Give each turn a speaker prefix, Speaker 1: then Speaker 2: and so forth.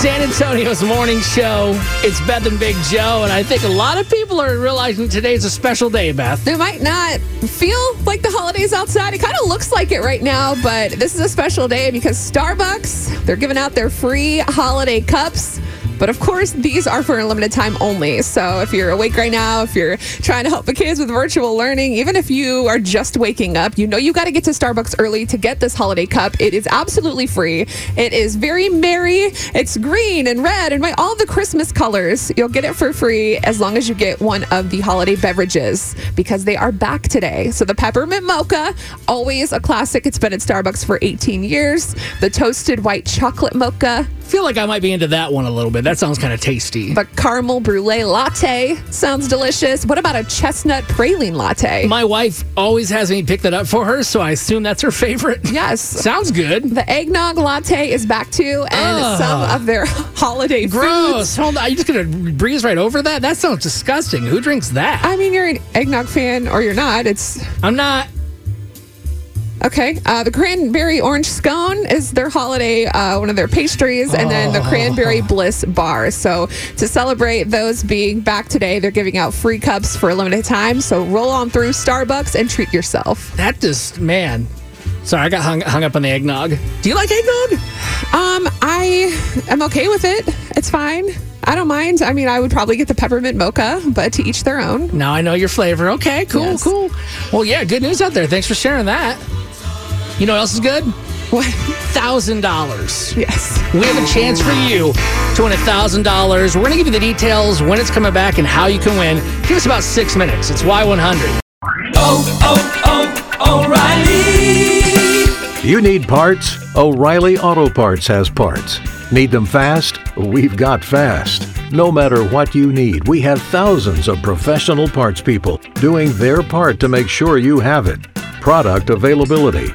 Speaker 1: San Antonio's morning show. It's Beth and Big Joe, and I think a lot of people are realizing today is a special day, Beth.
Speaker 2: It might not feel like the holidays outside. It kind of looks like it right now, but this is a special day because Starbucks, they're giving out their free holiday cups. But of course, these are for a limited time only. So if you're awake right now, if you're trying to help the kids with virtual learning, even if you are just waking up, you know you got to get to Starbucks early to get this holiday cup. It is absolutely free. It is very merry. It's green and red and all the Christmas colors. You'll get it for free as long as you get one of the holiday beverages because they are back today. So the peppermint mocha, always a classic. It's been at Starbucks for 18 years. The toasted white chocolate mocha,
Speaker 1: feel like I might be into that one a little bit. That sounds kind of tasty.
Speaker 2: But caramel brulee latte sounds delicious. What about a chestnut praline latte?
Speaker 1: My wife always has me pick that up for her, so I assume that's her favorite.
Speaker 2: yes.
Speaker 1: Sounds good.
Speaker 2: The eggnog latte is back too, and
Speaker 1: Ugh.
Speaker 2: some of their holiday
Speaker 1: Gross.
Speaker 2: foods.
Speaker 1: Hold on. Are you just going to breeze right over that? That sounds disgusting. Who drinks that?
Speaker 2: I mean, you're an eggnog fan or you're not. It's
Speaker 1: I'm not.
Speaker 2: Okay. Uh, the cranberry orange scone is their holiday, uh, one of their pastries, and then the cranberry bliss bar. So to celebrate those being back today, they're giving out free cups for a limited time. So roll on through Starbucks and treat yourself.
Speaker 1: That just, man. Sorry, I got hung, hung up on the eggnog. Do you like eggnog?
Speaker 2: Um, I am okay with it. It's fine. I don't mind. I mean, I would probably get the peppermint mocha, but to each their own.
Speaker 1: Now I know your flavor. Okay, cool,
Speaker 2: Yes.
Speaker 1: cool. Well, yeah, good news out there. Thanks for sharing that. You know what else is good?
Speaker 2: What?
Speaker 1: Thousand dollars.
Speaker 2: Yes.
Speaker 1: We have a chance for you to win a thousand dollars. We're gonna give you the details when it's coming back and how you can win. Give us about six minutes. It's Y100. Oh oh oh, O'Reilly.
Speaker 3: You need parts? O'Reilly Auto Parts has parts. Need them fast? We've got fast. No matter what you need, we have thousands of professional parts people doing their part to make sure you have it. Product availability.